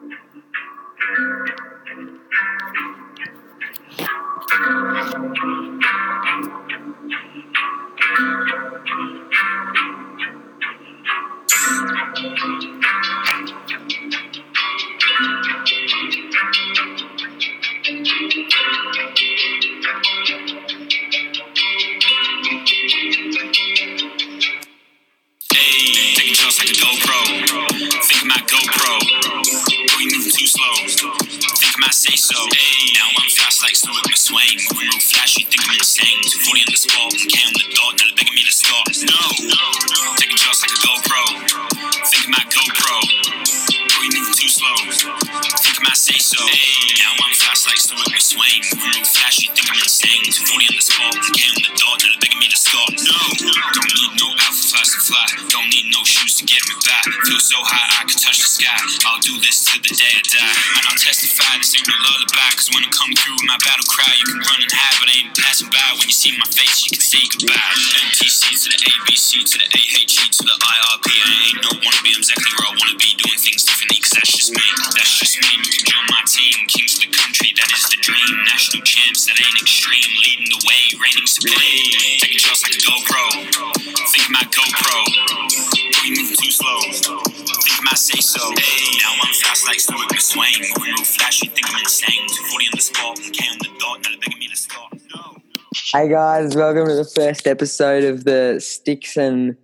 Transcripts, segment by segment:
Thank you. Hey guys, welcome to the first episode of the Sticks and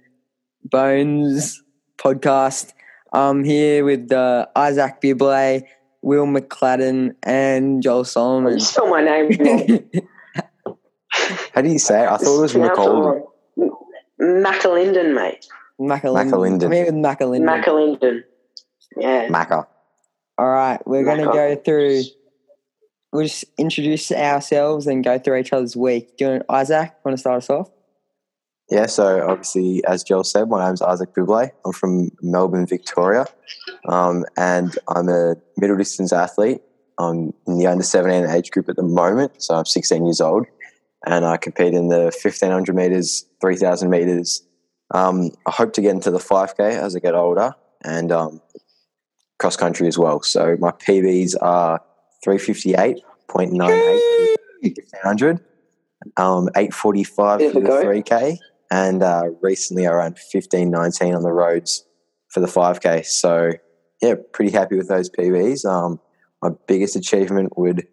Bones podcast. I'm here with uh, Isaac Bibley, Will McCladden, and Joel Solomon. You spell my name wrong. How do you say it? I thought it was Pronounce McCold. McAlinden, mate. McAlinden. McAlinden. I'm here with McAlinden. McAlinden. Yeah. Macca. All right, we're going to go through we'll just introduce ourselves and go through each other's week. Do you want, Isaac, want to start us off? Yeah, so obviously, as Joel said, my name's Isaac Buble. I'm from Melbourne, Victoria, um, and I'm a middle distance athlete. I'm in the under 17 age group at the moment, so I'm 16 years old, and I compete in the 1500 meters, 3000 meters. Um, I hope to get into the 5k as I get older, and um, cross country as well. So my PBs are 358 0.98 um, 845 for the 3K. And uh, recently I ran 1519 on the roads for the 5K. So, yeah, pretty happy with those PBs. Um, my biggest achievement would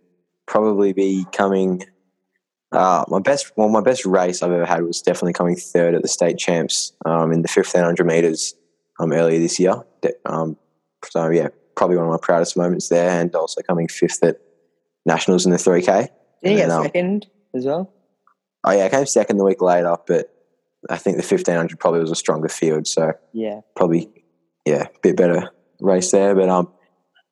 probably be coming. Uh, my best, well, my best race I've ever had was definitely coming third at the state champs um, in the 1500 meters um, earlier this year. Um, so yeah, probably one of my proudest moments there, and also coming fifth at nationals in the 3K. Did you get then, um, second as well? Oh yeah, I came second the week later, but I think the 1500 probably was a stronger field, so Yeah. probably yeah, a bit better race there. But um,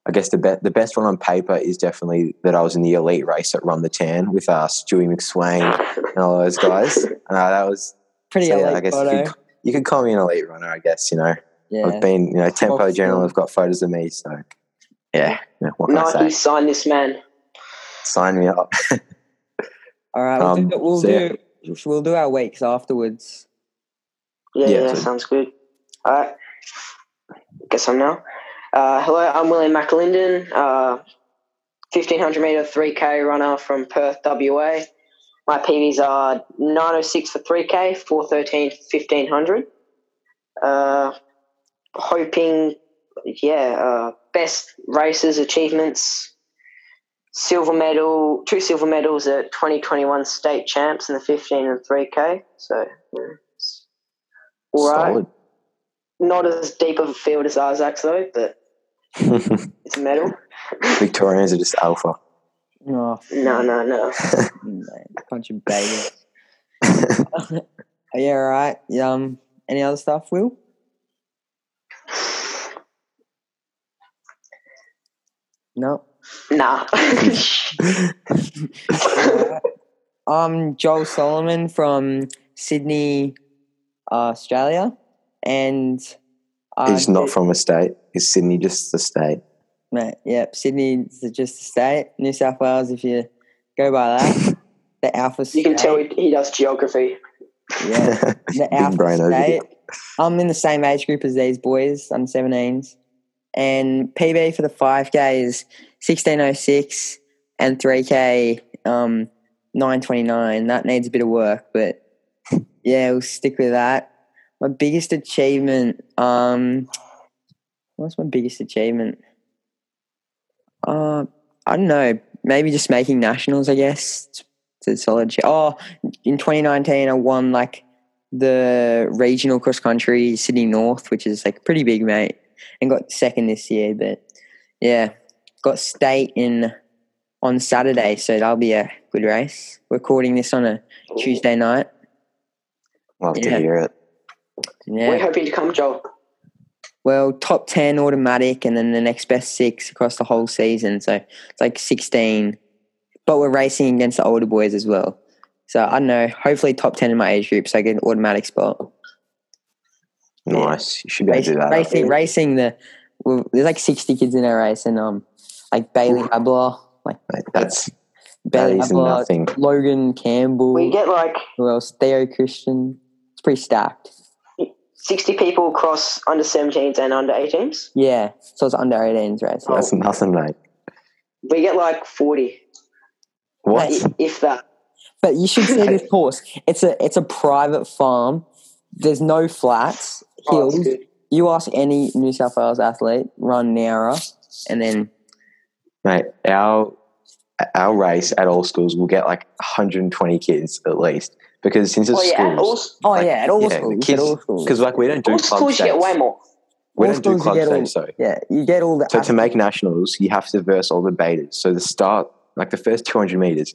I guess the be- the best one on paper is definitely that I was in the elite race at Run the Tan with uh, Stewie McSweyn and all those guys. Uh, that was Pretty so, yeah, elite I guess photo. you could, you could call me an elite runner. I guess you know yeah. I've been you know Tempo Box General film. have got photos of me, so yeah, yeah what can I say? signed this man. Sign me up. All right, we'll, um, do, we'll so, yeah. do we'll do our weeks afterwards. Yeah, Yeah, yeah, sounds good. All right. Guess I'm now. Uh, hello, I'm William McAlinden, uh, 1500 meter 3K runner from Perth, WA. My PBs are 906 for 3K, 413 for 1500. Uh, hoping, yeah, uh, best races, achievements, silver medal, two silver medals at 2021 state champs in the 15 and 3K. So, yeah, it's all right. Solid. Not as deep of a field as Isaac's though, but it's a medal. Victorians are just alpha. Oh, No, no, no. man, bunch of babies. yeah, all right. Um, any other stuff, Will? No. Nah. I'm Joel Solomon from Sydney, uh, Australia, and I He's not from a state. Is Sydney just the state? Mate, yep, Sydney is just the state. New South Wales, if you go by that, the Alpha you can tell he, he does geography. Yeah, the Big Alpha brain state. I'm in the same age group as these boys, I'm 17s, and PB for the 5K is 1606 and 3K um, 929. That needs a bit of work, but yeah, we'll stick with that. My biggest achievement, um, what's my biggest achievement? Uh, I don't know. Maybe just making nationals, I guess. It's, a solid. ch- Oh, in 2019, I won like the regional cross country Sydney North, which is like pretty big, mate, and got second this year. But yeah, got state in on Saturday, so that'll be a good race. We're recording this on a Tuesday night. Love Yeah. to hear it. Yeah. We're hoping to come, Joel. Well, top 10 automatic and then the next best six across the whole season. So it's like 16. But we're racing against the older boys as well. So I don't know. Hopefully, top 10 in my age group so I get an automatic spot. Nice. You should be able to do that. racing, racing the. Well, there's like 60 kids in our race, and um, like Bailey Habler, like Mate, That's Bailey that is Habler, nothing. Logan Campbell, We get like who else? Theo Christian. It's pretty stacked. 60 people across under 17s and under 18s. Yeah, so it's under 18s right? Oh. That's nothing, mate. We get like 40, What? Mate. if that. But you should see this course. It's a it's a private farm. There's no flats, Oh, hills. good. you ask any New South Wales athlete, run Nowra, and then Mate, our our race at all schools will get like 120 kids at least because since it's Oh, yeah, schools, all, oh Like, yeah, at all yeah, schools, because like we don't do all club schools you get way more. We All don't do schools you club get all- so yeah, you get all the so to make nationals, you have to verse all the betas. So the start, like the first 200 meters,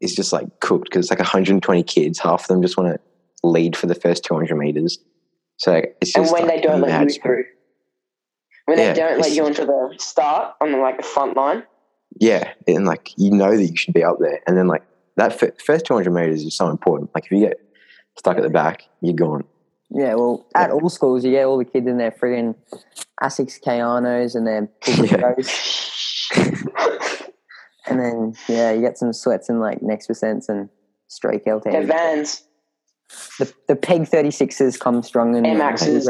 is just like cooked because it's like 120 kids. Half of them just want to lead for the first 200 meters. So like, it's And when like, they don't let mad you through. When Yeah, they don't let it's- you into the start on the, like the front line. Yeah, and like you know that you should be up there, and then like that f- first 200 meters is so important. Like if you get stuck at the back, you're gone. yeah, well, at all schools you get all the kids in their friggin' Asics Kayanos and their Yeah. And then yeah, you get some sweats and like next percents and straight Their LTs. vans. The the Peg 36s come strong in Air Maxes.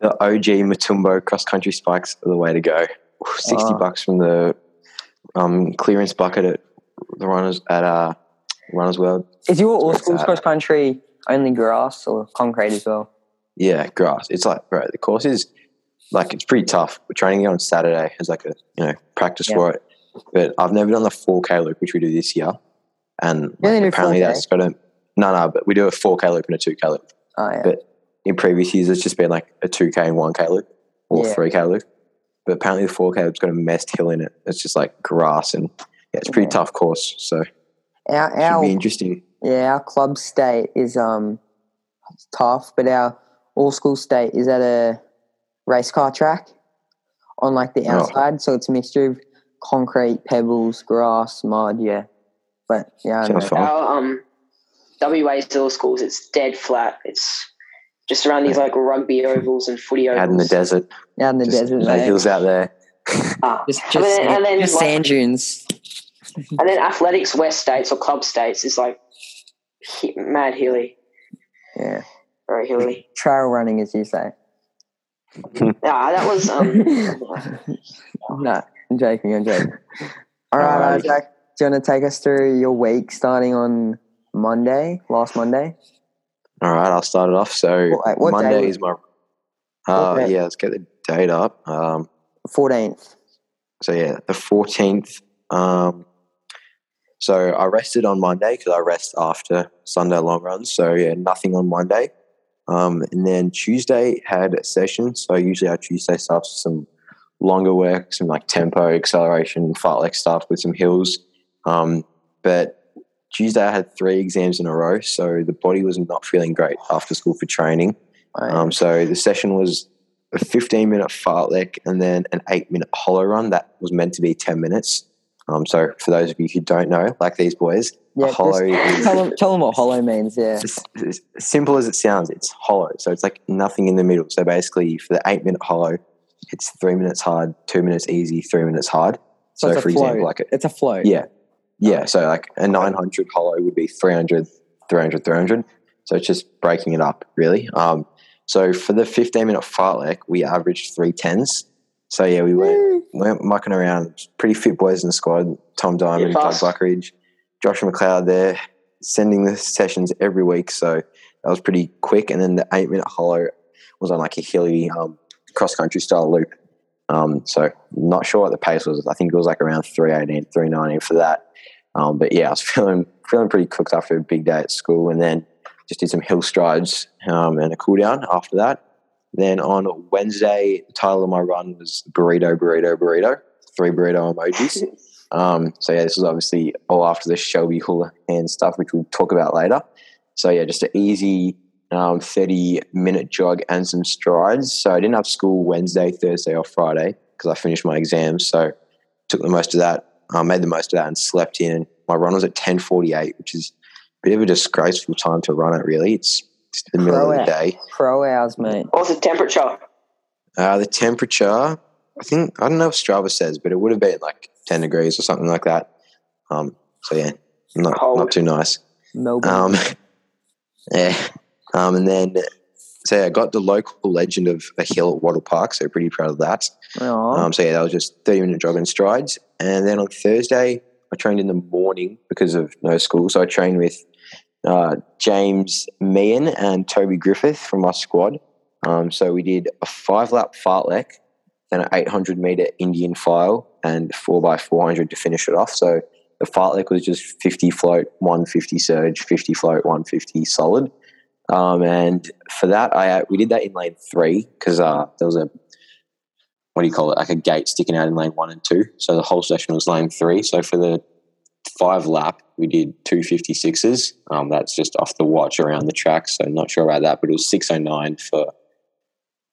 The OG Matumbo cross country spikes are the way to go. 60 Oh. bucks from the um, clearance bucket at the runners at uh, Runners World. Is your all schools cross country only grass or concrete as well? Yeah, grass. It's like, bro, the course is like it's pretty tough. We're training it on Saturday as like a you know practice Yeah. for it. But I've never done the 4K loop, which we do this year, and like, apparently 4K? that's got a no, no. But we do a 4K loop and a 2K loop. Oh yeah. But in previous years, it's just been like a 2K and 1K loop or Yeah. 3K loop. But apparently the 4K loop's got a messed hill in it. It's just like grass and yeah, it's a pretty Yeah. tough course. So our should be interesting. yeah, our club state is um tough, but our all school state is at a race car track on like the Oh. outside, so it's a mixture of concrete, pebbles, grass, mud. Yeah, but yeah, I don't know. Our um, WA still schools, it's dead flat. It's just around these like rugby ovals and footy ovals. Out in the desert, out in the just desert, no hills out there. Ah, just and just, then, sand, and then, just like- sand dunes. and then athletics west states or club states is like hi- mad hilly, Yeah, very hilly. trail running, as you say. Ah, that was um. no, I'm joking. I'm joking. All right, Alright. Isaac. Do you want to take us through your week starting on Monday, last Monday? All right, I'll start it off. So What- what Monday is my. Uh, yeah, let's get the date up. Um, 14th. so yeah, the fourteenth. Um, so I rested on Monday because I rest after Sunday long runs. So yeah, nothing on Monday. Um, and then Tuesday had a session. So usually our Tuesday starts with some longer work, some like tempo, acceleration, fartlek stuff with some hills. Um, but Tuesday I had three exams in a row, so the body was not feeling great after school for training. Um, so the session was a 15 minute fartlek and then an eight minute hollow run that was meant to be 10 minutes. Um, so for those of you who don't know, like these boys, yeah, hollow is tell, them, tell them what hollow means. Yeah. simple as it sounds. It's hollow, so it's like nothing in the middle. So basically, for the eight minute hollow, it's three minutes hard, two minutes easy, three minutes hard. So, So, for float. example, like a, it's a float. yeah, yeah. So like a 900 hollow would be 300, 300, 300. So it's just breaking it up, really. Um, so for the 15 minute fartlek, we averaged three tens. So yeah, we went went mucking around. Pretty fit boys in the squad. Tom Diamond, Yeah, Doug. Buckridge, Josh McLeod there, sending the sessions every week. So that was pretty quick. And then the eight minute hollow was on like a hilly um, cross country style loop. Um, so not sure what the pace was. I think it was like around 318, 319 for that. Um, but yeah, I was feeling feeling pretty cooked after a big day at school, and then just did some hill strides um, and a cool down after that. Then on Wednesday, the title of my run was burrito, burrito, burrito. Three burrito emojis. Um, so yeah, this was obviously all after the Shelby Houlihan stuff, which we'll talk about later. So yeah, just an easy um, 30 minute jog and some strides. So I didn't have school Wednesday, Thursday, or Friday because I finished my exams. So took the most of that, uh, made the most of that, and slept in. My run was at 10:48, which is a bit of a disgraceful time to run it. Really, it's just the middle of the Pro day. Pro hours, mate. What's the temperature? Uh, the temperature, I think, I don't know if Strava says, but it would have been like 10 degrees or something like that. Um, so yeah, not, Cold. not too nice. Melbourne. Um, yeah. Um, and then, so I got the local legend of a hill at Wattle Park, so pretty proud of that. Um, so yeah, that was just 30 minute jog and strides. And then on Thursday, I trained in the morning because of no school. So I trained with uh, James Meehan and Toby Griffith from my squad. Um, so we did a five lap fartlek, then an 800 meter Indian file, and four by 400 to finish it off. So the fartlek was just 50 float, 150 surge, 50 float, 150 solid. Um, and for that, I we did that in lane three because uh, there was a what do you call it, like a gate sticking out in lane one and two. So the whole session was lane three. So for the five lap, we did two fifty sixes. Um, that's just off the watch around the track. So not sure about that, but it was six oh nine for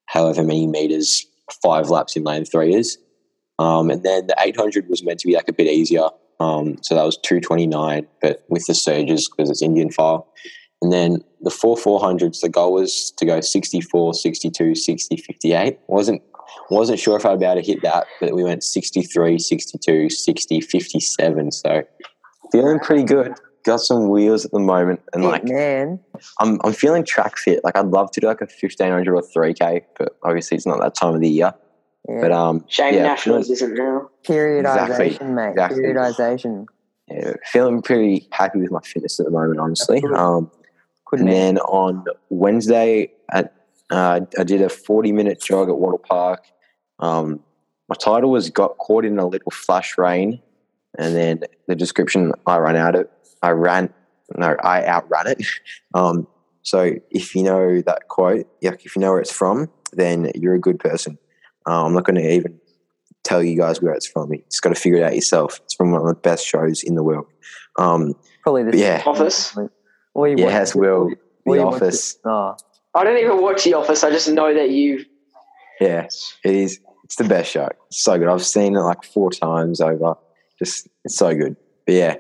however many meters five laps in lane three is. Um, and then the eight hundred was meant to be like a bit easier. Um, so that was two twenty nine, but with the surges because it's Indian file. And then the four 400s, the goal was to go 64, 62, 60, 58. Wasn't wasn't sure if I'd be able to hit that, but we went 63, 62, 60, 57. So feeling pretty good. Got some wheels at the moment, and like man. I'm, I'm feeling track fit. Like I'd love to do like a 1500 or 3k, but obviously it's not that time of the year. Yeah. But um, Shame yeah, Nationals isn't now. Periodization, Exactly, mate. exactly. Periodization. yeah, feeling pretty happy with my fitness at the moment, honestly. Absolutely. Um, Couldn't and man. then on Wednesday, at uh, I did a 40 minute jog at Wattle Park. Um, my title was "Got Caught in a Little Flash Rain," and then the description I ran out of. I ran, no, I outran it. Um, so if you know that quote, yeah, if you know where it's from, then you're a good person. Uh, I'm not going to even tell you guys where it's from. You just got to figure it out yourself. It's from one of the best shows in the world. Um, Probably the but yeah, Office. Or you yeah, watch- as well. or The you watch Office. Oh, I don't even watch The Office. I just know that you. Yeah, it is. It's the best show. It's so good. I've seen it like four times over. Just it's so good. But yeah.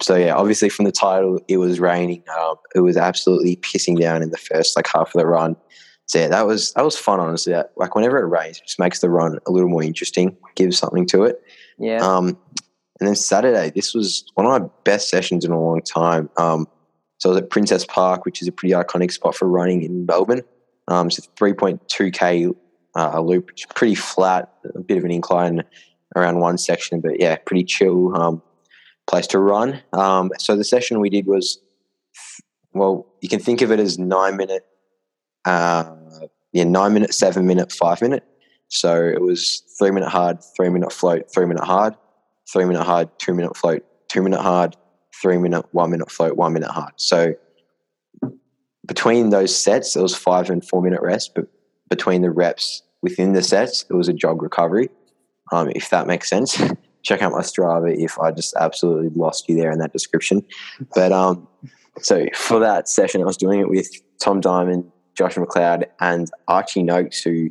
So yeah, obviously from the title, it was raining. Um, it was absolutely pissing down in the first like half of the run. So yeah, that was that was fun. Honestly, That- like whenever it rains, it just makes the run a little more interesting. Gives something to it. yeah. Um, and then Saturday, this was one of my best sessions in a long time. Um, so I was at Princess Park, which is a pretty iconic spot for running in Melbourne. Um, it's a 3.2k uh, loop, which is pretty flat, a bit of an incline around one section, but yeah, pretty chill um, place to run. Um, so the session we did was, well, you can think of it as nine minute, uh, yeah, nine minute, seven minute, five minute. So it was three minute hard, three minute float, three minute hard, three minute hard, two minute float, two minute hard, three minute, one minute float, one minute hard. So between those sets, it was five and four minute rest, but between the reps within the sets, it was a jog recovery. Um, if that makes sense, check out my Strava if I just absolutely lost you there in that description. But um, so for that session, I was doing it with Tom Diamond, Josh McLeod, and Archie Noakes, who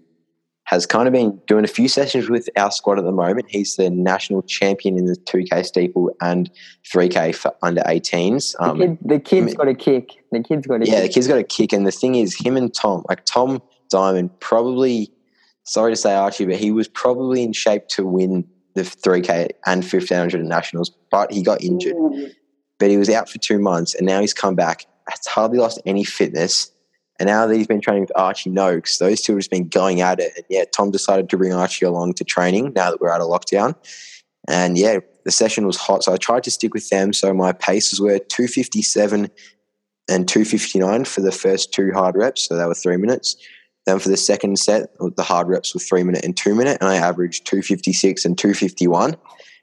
has kind of been doing a few sessions with our squad at the moment. He's the national champion in the 2K steeple and 3K for under 18s. the, Um, kid, the kid's mean- got a kick. The kid's got a kick. yeah, the kid's got a kick, and the thing is, him and Tom, like Tom Diamond, probably. Sorry to say, Archie, but he was probably in shape to win the 3K and 1500 nationals, but he got injured. But he was out for two months, and now he's come back. Has hardly lost any fitness, And now that he's been training with Archie Noakes, those two have just been going at it. And yeah, Tom decided to bring Archie along to training now that we're out of lockdown. And yeah, the session was hot. So I tried to stick with them. So my paces were 257 and 259 for the first two hard reps. So that were three minutes. Then for the second set, the hard reps were three minute and two minute. And I averaged 256 and 251.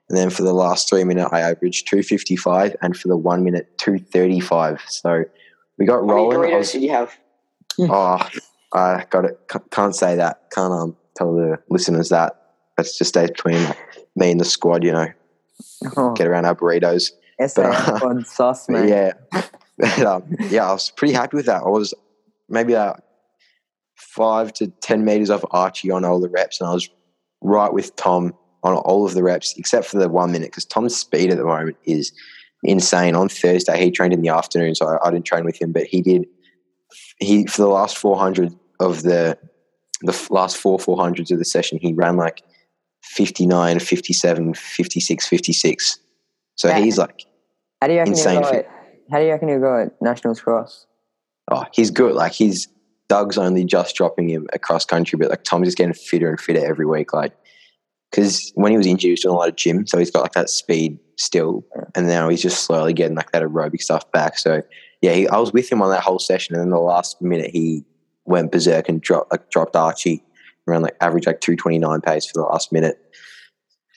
And then for the last three minute, I averaged 255. And for the one minute, 235. So we got How many rolling. I Doritos was- did you have? Oh, I got it. Can't say that. Can't um, tell the listeners that. That's just stays between me and the squad. You know, Oh, get around our burritos. But, uh, sauce, mate. Yeah, But, um, yeah. I was pretty happy with that. I was maybe uh, five to ten meters off Archie on all the reps, and I was right with Tom on all of the reps except for the one minute because Tom's speed at the moment is insane. On Thursday, he trained in the afternoon, so I, I didn't train with him, but he did. He for the last four hundred of the the last four 400s of the session, he ran like 59, 57, 56, 56. So Yeah. he's like, How do you reckon Insane he'll go fit. at, How do you reckon he'll go at Nationals Cross? oh, he's good. Like he's Doug's only just dropping him across country, but like Tom's just getting fitter and fitter every week. Like, because when he was injured, he was doing a lot of gym, so he's got like that speed still, and now he's just slowly getting like that aerobic stuff back. So yeah, he, I was with him on that whole session, and then the last minute he went berserk and dropped like dropped Archie around like average like two twenty nine pace for the last minute.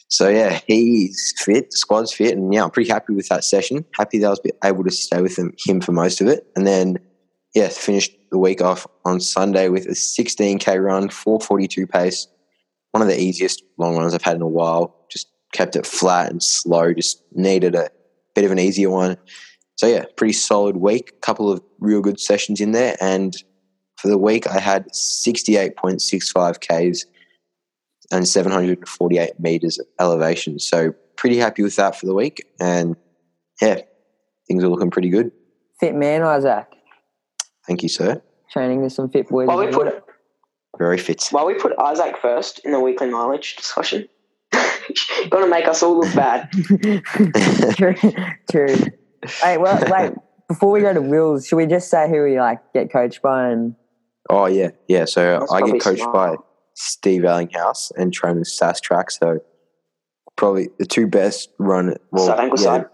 So yeah, he's fit, the squad's fit, and yeah, I'm pretty happy with that session. Happy that I was able to stay with him, him for most of it, and then yeah, finished the week off on Sunday with a 16k run, 442 pace, one of the easiest long runs I've had in a while. Just kept it flat and slow. Just needed a bit of an easier one. So yeah, pretty solid week. Couple of real good sessions in there, and for the week I had 68.65 k's and 748 meters of elevation. So pretty happy with that for the week, and yeah, things are looking pretty good. Fit man, Isaac. Thank you, sir. Training with some fit boys. While we put Very fit. while we put Isaac first in the weekly mileage discussion, gonna make us all look bad. true, true. Hey, well, wait. Before we go to Wills, should we just say who we like get coached by? And Oh yeah, yeah. So That's I get coached smart. by Steve Ellinghouse and train with SAS Track. So probably the two best run. Well, Side angle yeah, side?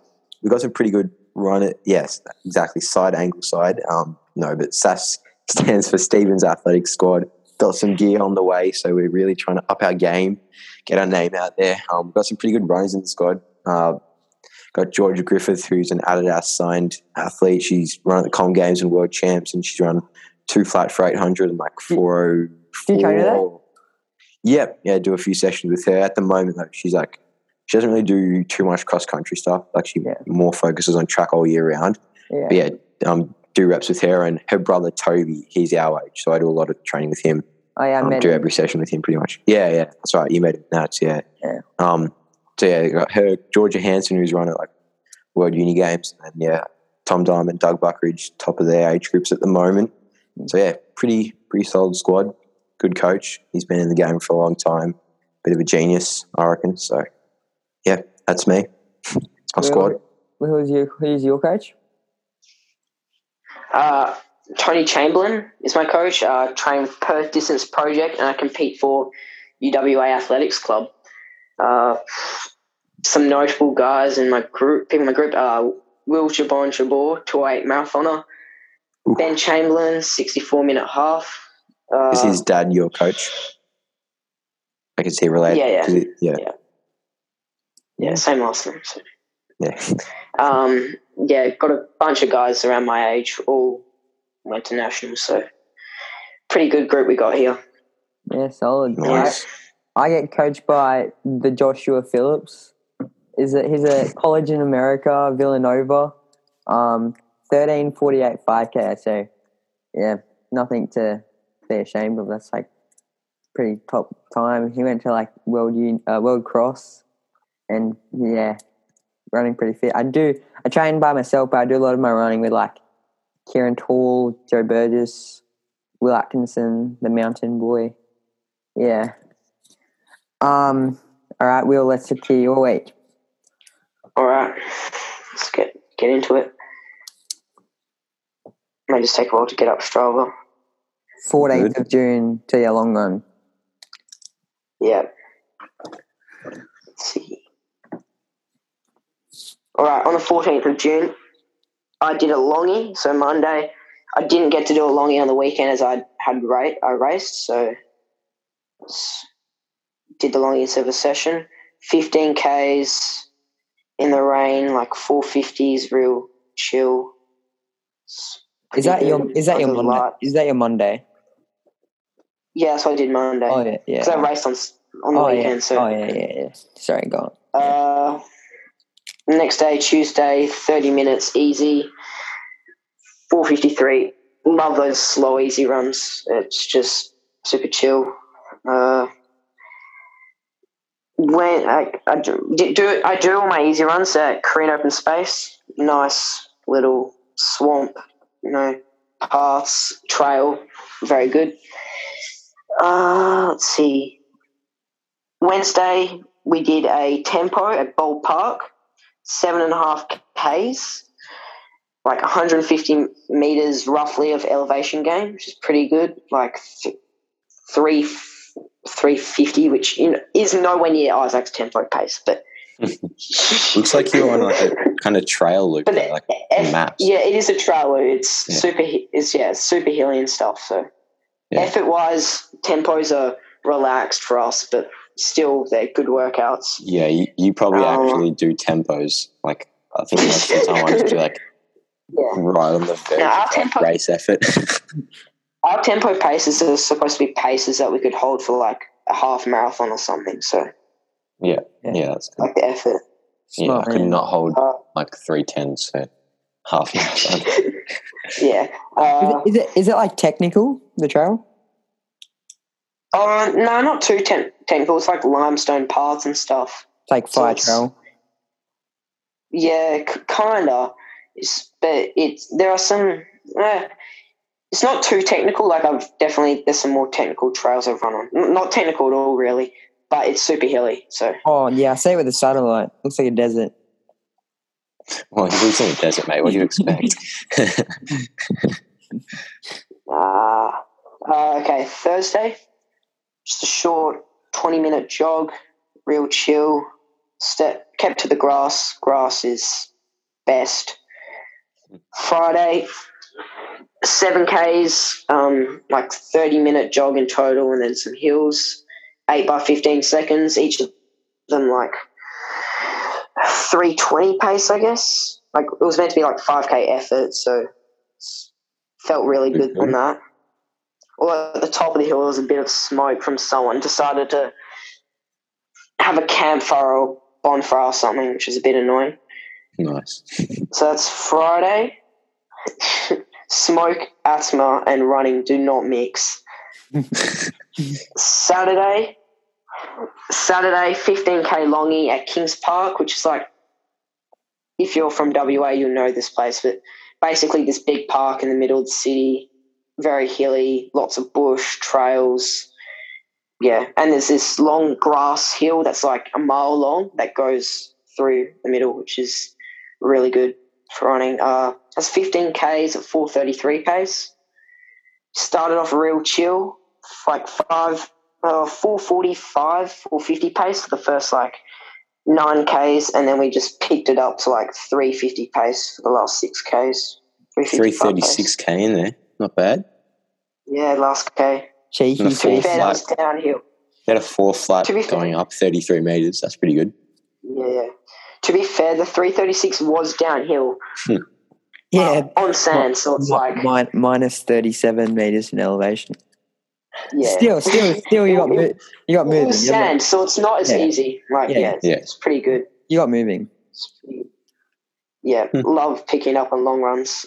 We got some pretty good run. It yes, exactly. Side angle side. Um, no, but SAS stands for Stevens Athletic Squad. Got some gear on the way, so we're really trying to up our game, get our name out there. Um, we've got some pretty good runners in the squad. Uh, got Georgia Griffith, who's an Adidas signed athlete. She's run at the Com Games and World Champs, and she's run two flat for 800 and like Do- 404. do you train with her? Yeah, yeah, do a few sessions with her. At the moment, though, she's like, she doesn't really do too much cross country stuff. Like, she Yeah. more focuses on track all year round. yeah, But yeah, um, do reps with her and her brother Toby. He's our age, so I do a lot of training with him. oh yeah, I Um, do him. every session with him pretty much. Yeah, yeah, that's right. You met him. That's yeah. Yeah. Um. So yeah, you got her Georgia Hanson, who's run at like World Uni Games, and yeah, Tom Diamond, Doug Buckridge, top of their age groups at the moment. So yeah, pretty pretty solid squad. Good coach. He's been in the game for a long time. Bit of a genius, I reckon. So yeah, that's me. It's my squad. Who's your Who's your coach? Uh, Tony Chamberlain is my coach. Uh, train with Perth Distance Project, and I compete for UWA Athletics Club. Uh, some notable guys in my group, people in my group, uh, Will Chabon Chabor, 208 marathoner. Ooh. Ben Chamberlain, 64 minute half. Uh, Is his dad your coach? I can see related. Yeah, yeah. 'Cause it- yeah, yeah, same last name. So. yeah. Um, yeah, got a bunch of guys around my age, all went to nationals, so pretty good group we got here. Yeah, solid. Nice. I, I get coached by the Joshua Phillips. Is it? He's a college in America, Villanova. Um, thirteen forty eight five k. So, yeah, nothing to be ashamed of. That's like pretty top time. He went to like world un, uh, world cross, and yeah, running pretty fit. I do. I train by myself, but I do a lot of my running with like Kieran Tall, Joe Burgess, Will Atkinson, the Mountain Boy. Yeah. Um. All right, Will. Let's get to your week. All right, let's get get into it. May just take a while to get up Strava. 14th Good. of June to your long run. Yeah. Let's see. All right, on the 14th of June, I did a longy. So Monday, I didn't get to do a longy on the weekend as I had ra- I raced. So s- did the of a session. 15 Ks in the rain, like 450s, real chill. Is that your is that your Monday? lot. Is that your Monday? Yeah, that's what I did Monday. Oh yeah, yeah. Because I raced on on the oh, weekend. yeah. So oh yeah, yeah, yeah. Sorry, go on. Uh, next day, Tuesday, 30 minutes, easy. 453. Love those slow, easy runs. It's just super chill. Uh, when I, I do, do I do all my easy runs at Korean Open Space. Nice little swamp, you know, paths, trail, very good. Uh, let's see. Wednesday, we did a tempo at Bold Park, seven and a half Ks, like 150 meters roughly of elevation gain, which is pretty good. Like th- three 350, which you know, is nowhere near Isaac's tempo pace, but Looks like you're on like a kind of trail loop, But though, like F- maps. yeah, it is a trail. loop. It's Yeah. super. It's yeah, super hilly and stuff. So Yeah. effort wise, tempos are relaxed for us, but still they're good workouts. Yeah, you, you probably Oh. actually do tempos. Like I think most of the time I just do like Yeah. right on the verge Yeah, of like, tempo- race effort. Our tempo paces are supposed to be paces that we could hold for like a half marathon or something. So yeah, Yeah, that's good. like the effort. Yeah, I could man. not hold Uh, like three tens for half marathon. yeah. Is Uh, it, is it is it like technical the trail? uh, no, not too ten- technical. It's like limestone paths and stuff. It's like So fire it's- trail. Yeah, k- kinda. It's, but it's there are some. Eh, it's not too technical. Like I've definitely there's some more technical trails I've run on. Not technical at all, really. But it's super hilly. So Oh yeah, I see it with the satellite. Looks like a desert. well, it lives in a desert, mate. What do you expect? uh, uh, okay, Thursday, just a short twenty minute jog, real chill. Step kept to the grass. Grass is best. Friday, seven Ks, um, like 30 minute jog in total, and then some hills, eight by 15 seconds, each of them like 320 pace, I guess. Like it was meant to be like 5K effort, so felt really good on that. Well, at the top of the hill, there was a bit of smoke from someone decided to have a campfire or bonfire or something, which is a bit annoying. nice. So that's Friday. Smoke, asthma, and running do not mix. Saturday. Saturday, 15k longy at Kings Park, which is like, if you're from WA, you'll know this place, but basically this big park in the middle of the city, very hilly, lots of bush, trails. Yeah, and there's this long grass hill that's like a mile long that goes through the middle, which is really good for running. Uh, that's 15 Ks at 433 pace. Started off real chill, like five, uh, 445, 450 pace for the first like nine Ks, and then we just picked it up to like 350 pace for the last six Ks. 336k in there. Not bad. Yeah, last K. Cheeky. To be fair, that flat. was downhill. You had a four flat To be fair- going up 33 meters. That's pretty good. Yeah, yeah. To be fair, the 336 was downhill Yeah. on sand, so it's mi- like, mi- minus thirty seven meters in elevation. yeah. Still, still, still, you got mo- you got moving. was You got, sand, so it's not as Yeah. easy. Like, Yeah. yeah, it's, Yeah. it's pretty good. you got moving. It's pretty- Yeah, Hmm. love picking up on long runs.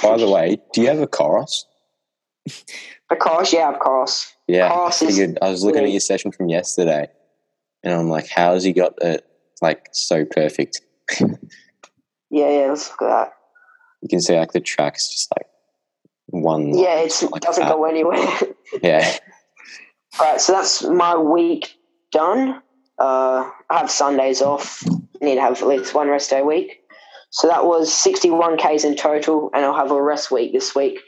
By the way, do you have a Coros? A Coros, yeah, of course. Yeah, Coros I is figured. I was looking at your session from yesterday, and I'm like, how has he got it like so perfect? Yeah, yeah, let's look at that. You can see like the tracks just like one. Yeah, it's, it like doesn't that. go anywhere. Yeah, right, so that's my week done. Uh, I have Sundays off. Need to have at least one rest day a week. So that was 61 Ks in total, and I'll have a rest week this week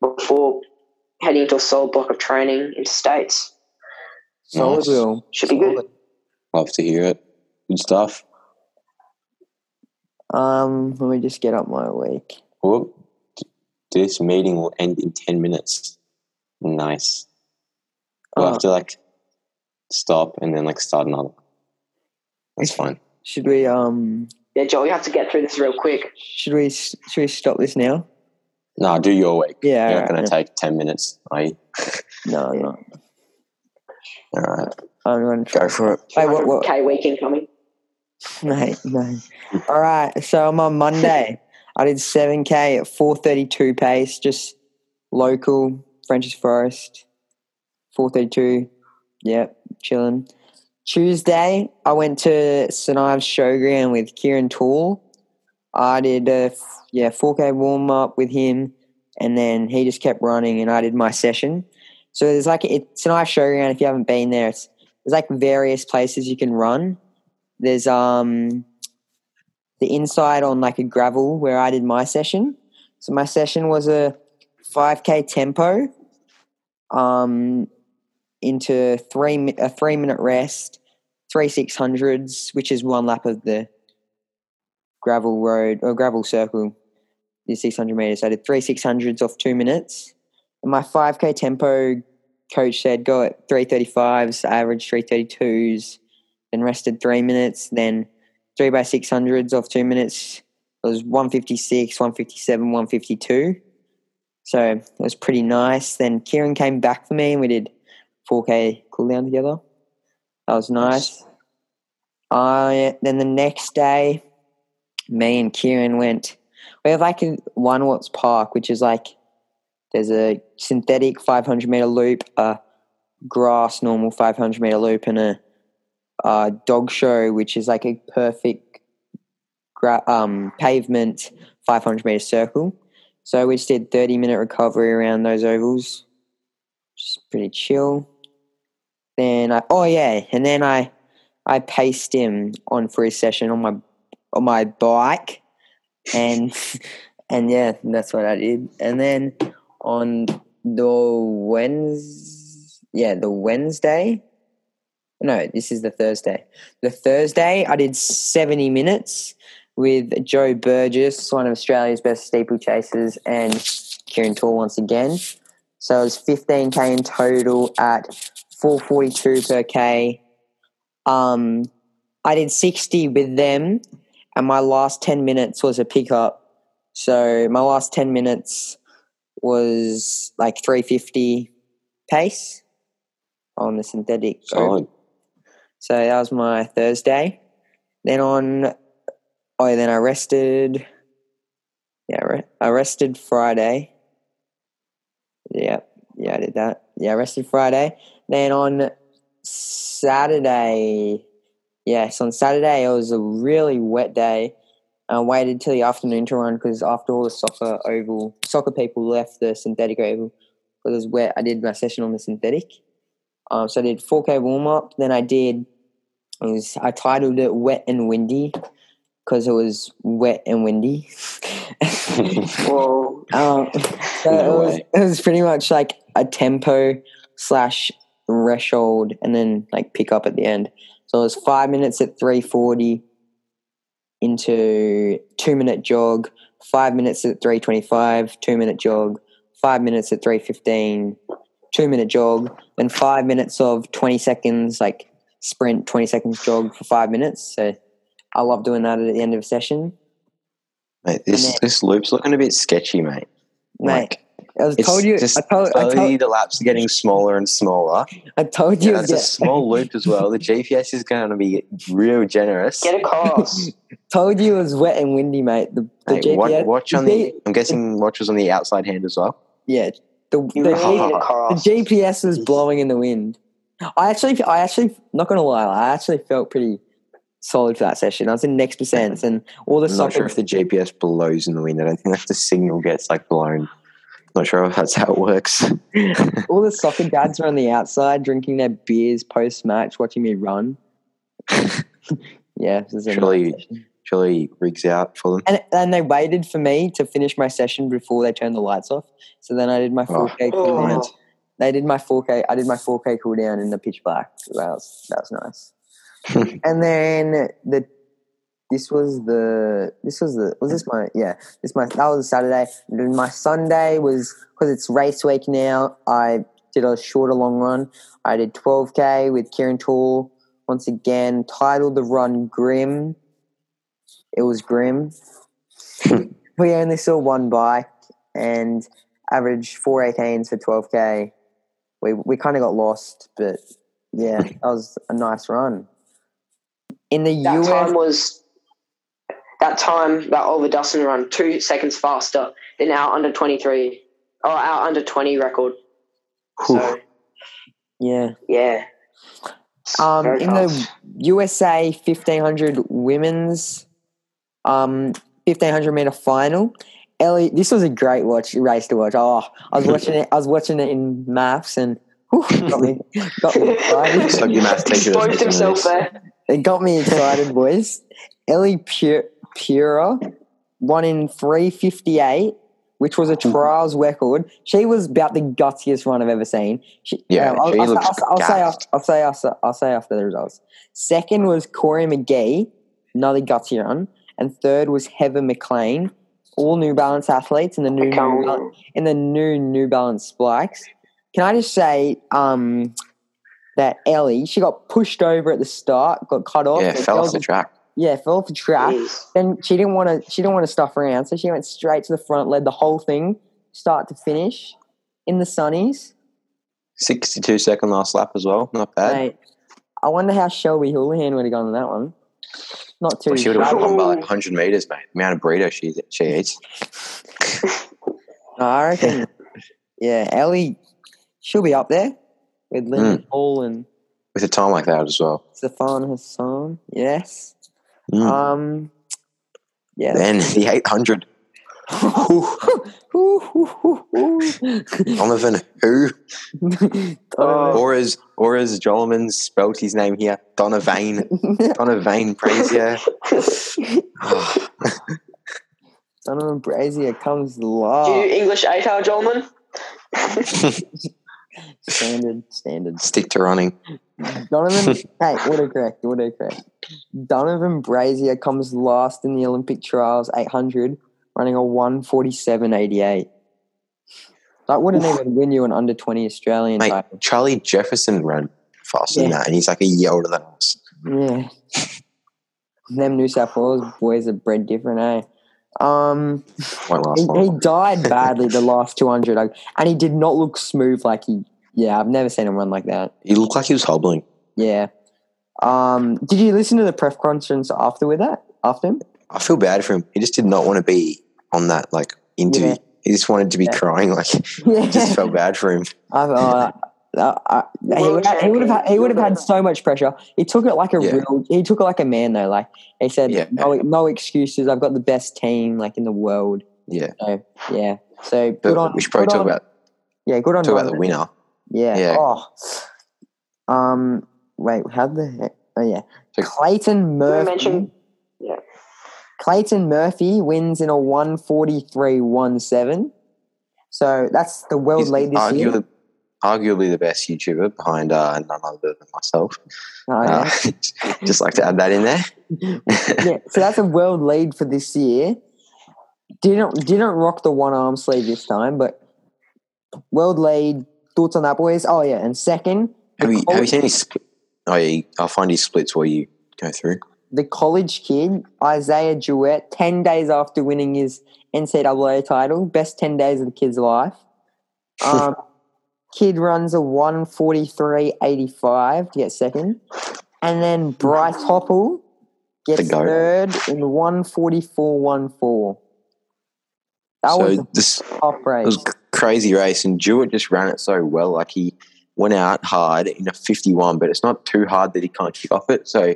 before heading into a solid block of training into states. Solid Nice. Will. Should be good. Love to hear it. Good stuff. Um, let me just get up my week. Well, this meeting will end in 10 minutes. Nice. We'll Oh. have to like stop and then like start another. That's fine. Should we um Yeah, Joel, you have to get through this real quick. should we should we stop this now? No, do your week. Yeah, You're not going to take 10 minutes, are you? No, no. All right. I'm going to try. Go for it. Wait, what- what- K week incoming. Mate, no. All right. So I'm on Monday. I did 7K at 432 pace, just local, French's Forest. 432. Yep, chilling. Tuesday, I went to St Ives Showground with Kieran Toole. I did a, yeah 4K warm up with him, and then he just kept running, and I did my session. So there's like it's St Ives Showground. If you haven't been there, it's, there's like various places you can run. There's um the inside on like a gravel where I did my session. So my session was a 5k tempo um into 3 a 3 minute rest, 3 600s which is one lap of the gravel road or gravel circle. Is 600 meters. I did 3 600s off 2 minutes. And my 5k tempo coach said go at 335s, average 332s then rested three minutes, then three by six hundreds off two minutes. It was 156, 157, 152. So it was pretty nice. Then Kieran came back for me and we did 4K cooldown together. That was nice. I then the next day, me and Kieran went. We have like a One Watts Park, which is like there's a synthetic 500 meter loop, a grass normal 500 meter loop, and a uh, dog show, which is like a perfect gra- um, pavement 500 meter circle. So we just did 30 minute recovery around those ovals, just pretty chill. Then I oh yeah, and then I I paced him on for session on my on my bike, and and yeah, that's what I did. And then on the Wednesday, yeah, the Wednesday, no, this is the Thursday. The Thursday, I did 70 minutes with Joe Burgess, one of Australia's best steeplechasers, and Kieran Toole once again. So it was 15k in total at 442 per k. Um, I did 60 with them, and my last 10 minutes was a pickup. So my last 10 minutes was like 350 pace on the synthetic. So that was my Thursday. Then on, oh, then I rested. Yeah, I re- I rested Friday. Yeah, yeah, I did that. Yeah, I rested Friday. Then on Saturday, yes, on Saturday it was a really wet day. I waited till the afternoon to run because after all the soccer oval, soccer people left the synthetic oval because it was wet. I did my session on the synthetic. Um, so I did 4K warm up. Then I did it was I titled it "Wet and Windy" because it was wet and windy. Whoa. um, so No it was it was pretty much like a tempo slash threshold, and then like pick up at the end. So it was five minutes at three forty into two minute jog, five minutes at three twenty five, two minute jog, five minutes at three fifteen, two minute jog, then five minutes of twenty seconds like sprint, twenty seconds jog for five minutes. So I love doing that at the end of a session. Mate, this, then- this loop's looking a bit sketchy, mate. Mate, I was told you. just I told. I slowly told. the laps are getting smaller and smaller. I told you. Yeah, it it's a small loop as well. The GPS is going to be real generous. Get across. told you it was wet and windy, mate. The, the Mate, GPS. wa- watch on the the. I'm guessing watch was on the outside hand as well. yeah. The, the, the. GPS was blowing in the wind. I actually, I actually, not gonna lie, I actually felt pretty solid for that session. I was in next percent, mm-hmm. and all the I'm not sure if the GPS blows in the wind. I don't think that's the signal gets like blown. Not sure if that's how it works. all the soccer dads are on the outside drinking their beers post match, watching me run. yeah, this is a Surely- session. surely rigs out for them. And, and they waited for me to finish my session before they turned the lights off. So then I did my 4K Oh. cool oh. down. They did my 4K. I did my 4K cool down in the pitch black. So that was that was nice. and then the this was the this was the was this my yeah this my that was a Saturday. And then my Sunday was because it's race week now. I did a shorter long run. I did 12k with Kieran Toole once again. Titled the run Grim. It was grim. we only saw one bike and averaged four 18s for 12k. We we kind of got lost, but yeah, that was a nice run. In the That US, time was that time that Oliver Dustin run two seconds faster than our under twenty three or our under twenty record. So yeah. yeah. Um, in the USA 1500 women's um 1500 meter final, Ellie, this was a great watch race to watch. Oh, I was watching it. I was watching it in maths and whew, got me got me excited. So your maths teacher exposed himself there. It got me excited, boys. Ellie Pu- Purrier won in 358, which was a trials record. She was about the gutsiest run I've ever seen. She, Yeah, um, I'll, she I'll, looks I'll, I'll say, gassed. I'll, say, I'll, say, I'll say after the results. Second was Cory McGee, another gutsy run. And third was Heather MacLean, all New Balance athletes in the new, New Balance, in the new New Balance spikes. Can I just say um, that Ellie, she got pushed over at the start, got cut off. Yeah, fell off the track. Yeah, fell off the track. Jeez. Then she didn't want to. She didn't want to stuff around, so she went straight to the front, led the whole thing, start to finish, in the sunnies. 62 second last lap as well. Not bad. Mate, I wonder how Shelby Houlihan would have gone on that one. Not too. Well, she would have won by like 100 meters, mate. The amount of burrito she, she eats. No, I reckon. yeah, Ellie, she'll be up there with Linden Mm. Hall and With a time like that as well. Sifan Hassan. Yes. Mm. Um. Yeah. then the 800. Donovan who? Donovan. Or as, or as Jolman spelt his name here, Donovan. Donavan Brazier. Oh, Donavan Brazier comes last. Do you. English ATAR, Jolman? Standard, standard. stick to running. Donovan, hey, autocorrect, autocorrect. Donavan Brazier comes last in the Olympic trials, 800, running a 147.88. That wouldn't even win you an under 20 Australian Mate, title. Charlie Jefferson ran faster than that, and he's like a year older than us. Yeah. Them New South Wales boys are bred different, eh? Um, he, he died badly the last 200, and he did not look smooth like he. Yeah, I've never seen him run like that. He looked like he was hobbling. Yeah. Um, did you listen to the press conference after with that? After him? I feel bad for him. He just did not want to be on that like interview. Yeah. He just wanted to be Yeah. crying. Like, Yeah. just felt bad for him. I, uh, uh, uh, he, would have, he would have had, he would have had so much pressure. He took it like a Yeah. real. He took it like a man though. Like he said, Yeah. no, no excuses. I've got the best team like in the world. Yeah. So yeah. So But good on. we should probably talk on- about yeah. Good on. talk about the winner. Yeah. Yeah. Oh. Um. Wait. How the heck? Oh yeah. So- Clayton we Murphy. Clayton Murphy wins in a one forty three one seven. So that's the world He's lead this year. arguably, arguably the best YouTuber behind uh, none other than myself. Oh, yeah. Uh, just like to add that in there. yeah, so that's a world lead for this year. Didn't didn't rock the one arm sleeve this time, but world lead. Thoughts on that, boys? Oh yeah, and second, Have you, have you seen his split? Oh, yeah, I'll find his splits while you go through. The college kid Isaiah Jewett, ten days after winning his NCAA title, best ten days of the kid's life. Um, kid runs a one forty three eighty five to get second, and then Bryce Hoppel gets third in one forty four one four. That was so a this tough race. it was a crazy race, and Jewett just ran it so well. Like he went out hard in a 51, but it's not too hard that he can't kick off it. So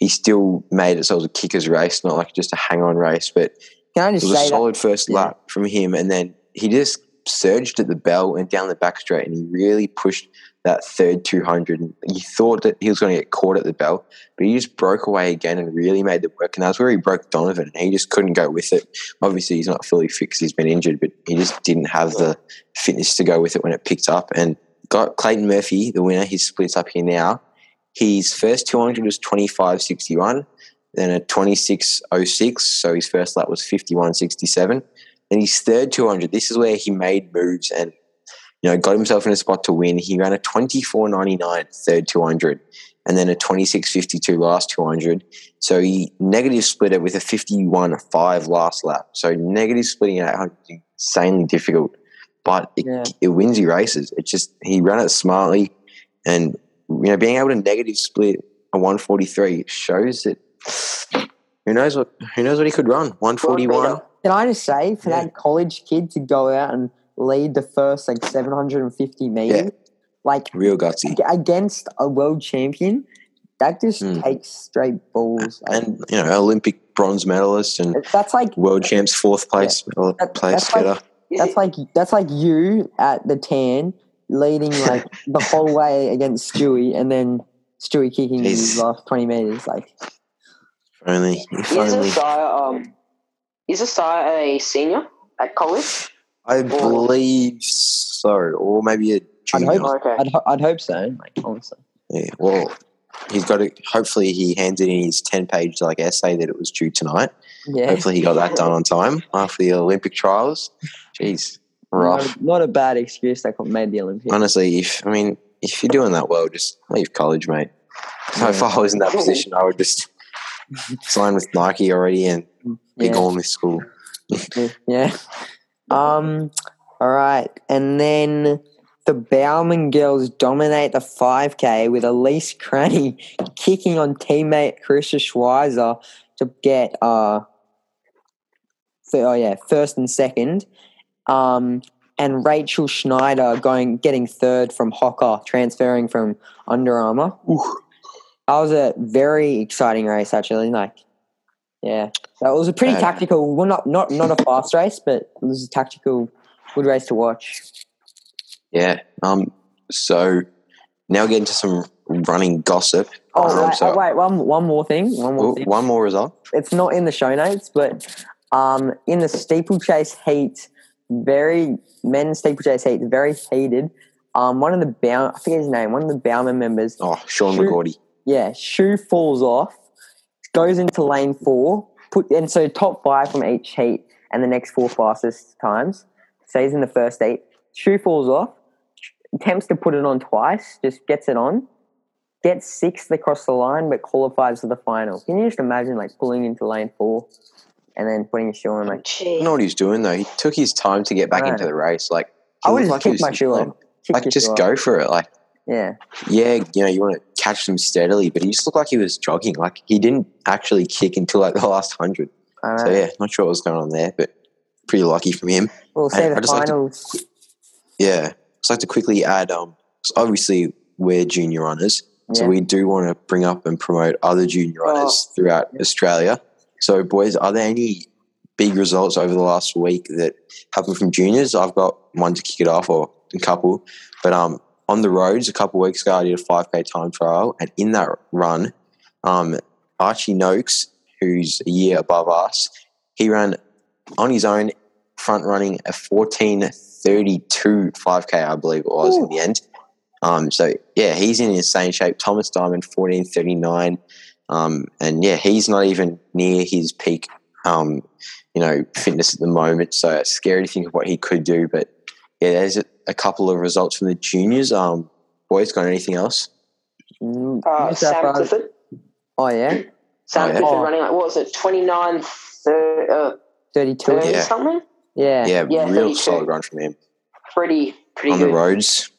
he still made it so it was a kicker's race, not like just a hang on race. But Can I it just was a say that? solid first Yeah. lap from him, and then he just surged at the bell and down the back straight, and he really pushed that third 200. And you thought that he was going to get caught at the bell, but he just broke away again and really made it work. And that's where he broke Donovan, and he just couldn't go with it. Obviously, he's not fully fit 'cause he's been injured, but he just didn't have the fitness to go with it when it picked up. And got Clayton Murphy, the winner. He's splits up here now. His first 200 was 25.61, then a 26.06. So his first lap was 51.67. Then his third 200, this is where he made moves and you know got himself in a spot to win. He ran a 24.99 third 200 and then a 26.52 last 200. So he negative split it with a 51.5 last lap. So negative splitting at 800 is insanely difficult, but it, Yeah. it wins you races. It just he ran it smartly, and you know being able to negative split a 143 shows that who knows what who knows what he could run 141. Can I just say, for Yeah. that college kid to go out and lead the first like 750 meters, like Real gutsy. against a world champion, that just Mm. takes straight balls. Like, And you know Olympic bronze medalist and that's like world champs fourth place uh, That- place that's like- getter. that's like that's like you at the tan leading like the whole way against Stewie, and then Stewie kicking Jeez. his last 20 meters. Like, If only, if Is only. Isaiah um is Isaiah a senior at college? I believe so, or maybe a I'd junior. hope, Okay. I'd, ho- I'd hope so. Like, honestly. Yeah, well, he's got to. Hopefully, he handed in his ten-page like essay that it was due tonight. Yeah. Hopefully, he got that done on time after the Olympic trials. Jeez, rough. Not, not a bad excuse that made the Olympics. Honestly, if I mean, if you're doing that well, just leave college, mate. So if I was in that position, I would just sign with Nike already and be Yeah. gone with school. Yeah. Um. All right, and then the Bowerman girls dominate the 5K with Elise Cranny kicking on teammate Karissa Schweizer to get uh. th- oh yeah, first and second. Um. And Rachel Schneider going getting third from Hoka, transferring from Under Armour. That was a very exciting race, actually. Like, yeah, that was a pretty Uh, tactical. Well, not not not a fast race, but it was a tactical, good race to watch. Yeah. Um. So now get into some running gossip. Oh, Um, wait, so- oh, wait, one one more thing. One more Oh, thing. one more result. It's not in the show notes, but um, in the steeplechase heat, very men's steeplechase heat, very heated. Um, one of the Bow, I forget his name. One of the Bowerman members Oh, Sean Shoot. McGorty. yeah, shoe falls off, goes into lane four, put and so top five from each heat and the next four fastest times stays in the first eight. Shoe falls off, attempts to put it on twice, just gets it on, gets sixth across the line, but qualifies for the final. Can you just imagine like pulling into lane four and then putting your shoe on? Like I don't know what he's doing though. He took his time to get back Right. into the race. Like I would looked just like kick he my shoe like, off. Kick Like just shoe off. go for it. Like Yeah, yeah, you know, you want to catch them steadily, but he just looked like he was jogging. Like he didn't actually kick until like the last hundred. I know. So yeah, not sure what was going on there, but pretty lucky from him. We'll see the I just like to- finals. Yeah. Just like to quickly add, um, 'cause obviously we're junior runners, so we do want to bring up and promote other junior runners throughout Australia. So, boys, are there any big results over the last week that happened from juniors? I've got one to kick it off, or a couple. But um, on the roads, a couple weeks ago, I did a 5K time trial, and in that run, um, Archie Noakes, who's a year above us, he ran on his own, front running a 14.32 5K, I believe it was in the end. Um, so yeah, he's in insane shape. Thomas Diamond, 14.39. Um, and yeah, he's not even near his peak, um, you know, fitness at the moment. So it's scary to think of what he could do. But yeah, there's a, a couple of results from the juniors. Um, boys, got anything else? Mm, Uh, South Sam Clifford. Oh yeah, Sam Oh, yeah. Clifford Oh. running like what was it, 29 thir- uh, thirty-two. 30 Yeah. something? Yeah, yeah, Yeah, Yeah, real 32. solid run from him Pretty pretty on good. the roads.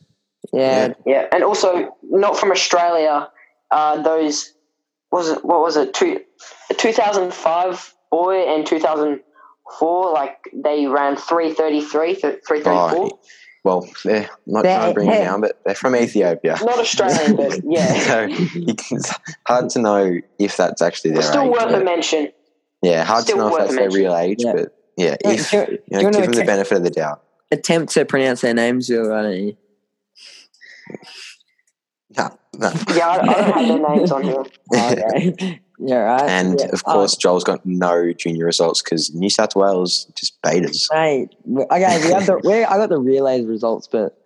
yeah. Yeah, and also not from Australia. Uh, those was it? What was it? Two, 2005 boy and 2004. Like they ran 333, 334. Oh, well, they're not They're- trying to bring it down, but they're from Ethiopia. Not Australian, but yeah. so you can, it's hard to know if that's actually their Still age. worth a mention. Yeah, hard Still to know if that's their real age, Yeah. but yeah, Yeah, if you- you know, you wanna give them the benefit of the doubt. attempt to pronounce their names, or I don't. No, no. Yeah, I, I don't have their names on here. okay. yeah, right. And Yeah. of course, oh. Joel's got no junior results because New South Wales just betas. Mate, okay, we have the we, I got the relays results, but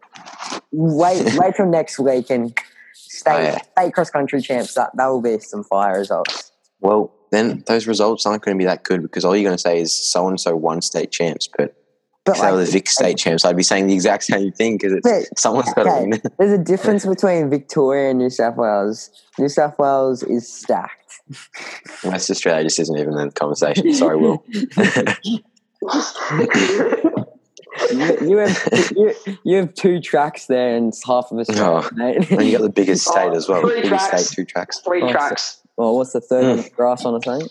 wait wait till next week and state Oh, yeah. state cross country champs. That that will be some fire results. Well, then those results aren't going to be that good because all you're going to say is so and so won state champs, but But if they were the Vic state champs, I'd be saying the exact same thing because it's But- someone's got to okay. win. there's a difference between Victoria and New South Wales. New South Wales is stacked. West Australia just isn't even in the conversation. Sorry, Will. You, you have you, you have two tracks there and it's half of Australia, Oh. mate. and you got the biggest state Oh, as well. three Biggest tracks. state, two tracks. Three Oh, so- tracks. well, what's the third Mm. one? Grass on a thing?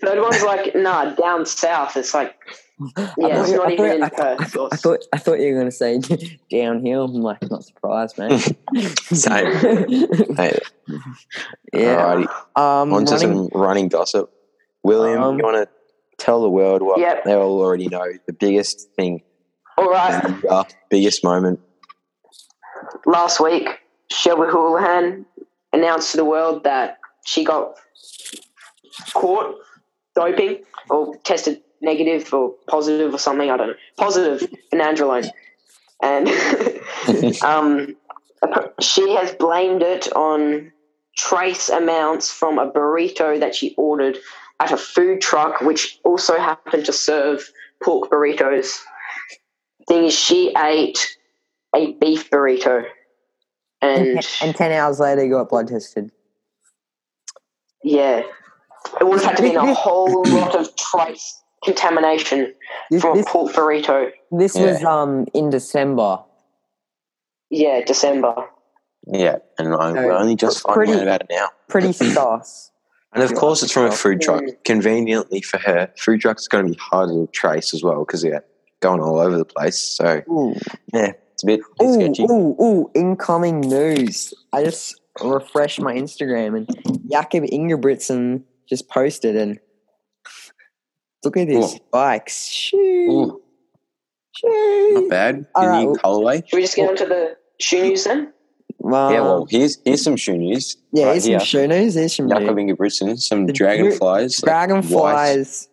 Third one's like nah, down south. It's like I yeah, thought not I even thought- in I, Perth. I, thought, I thought I thought you were going to say downhill. I'm like, not surprised, man. Same. Hey, yeah. Alrighty. Um, On to running- some running gossip. William, Um, you want to tell the world what Yep. they all already know? The biggest thing, All right. the biggest moment. last week, Shelby Houlihan announced to the world that she got caught doping or tested negative or positive or something. I don't know. Positive for nandrolone. And um, she has blamed it on trace amounts from a burrito that she ordered at a food truck, which also happened to serve pork burritos. Thing is, she ate a beef burrito. And, and, and 10 hours later, you got blood tested. yeah, it would have had to be a whole lot of trace contamination This, from a this, pork burrito. this Yeah. was um in December. Yeah, December. Yeah, and I'm, So, we're only just finding out about it now. Pretty sus. And of course, it's from a food truck. Mm. Conveniently for her, food trucks are going to be harder to trace as well because they're going all over the place. So Ooh. yeah, it's a bit, bit Ooh, sketchy. ooh, ooh, incoming news. I just refreshed my Instagram and Jakob Ingebrigtsen just posted and look at his Ooh. bikes. Shoo, Ooh, shoo. not bad. All The right, new colorway. Should we just get onto the shoe news then? Um, yeah, well, here's here's some shoe news. yeah, right here's here. some shoe news. Here's some Jakob news. Ingebrigtsen, some The dragonflies. like white, Dragonflies.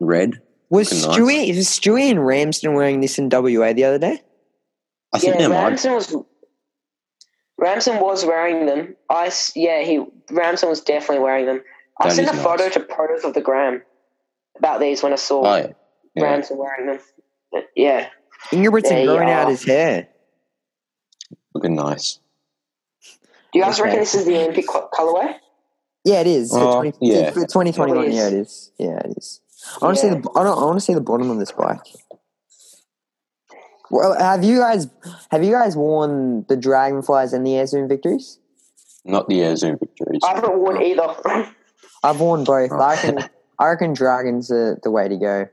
red. Was looking nice. Stewie, was Stewie and Ramsden wearing this in WA the other day? I think yeah, they might. Was. Ramsden was wearing them. I yeah, he Ramsden was definitely wearing them. I That sent a is photo to Pros of the Gram about these when I saw Oh yeah. yeah. Ramsden wearing them. But, yeah, Ingebrigtsen There you growing out his hair. looking nice. do you guys Okay. reckon this is the Olympic colorway? Yeah, it is. Uh, for, Oh, 20, yeah. for 2021, It is. yeah, it is. Yeah, it is. I want to see Yeah. the. I, I want to see the bottom of this bike. Well, have you guys have you guys worn the Dragonflies and the Air Zoom Victories? Not the Air Zoom victories. I haven't worn either. I've worn both. I reckon. I reckon Dragons are the way to go.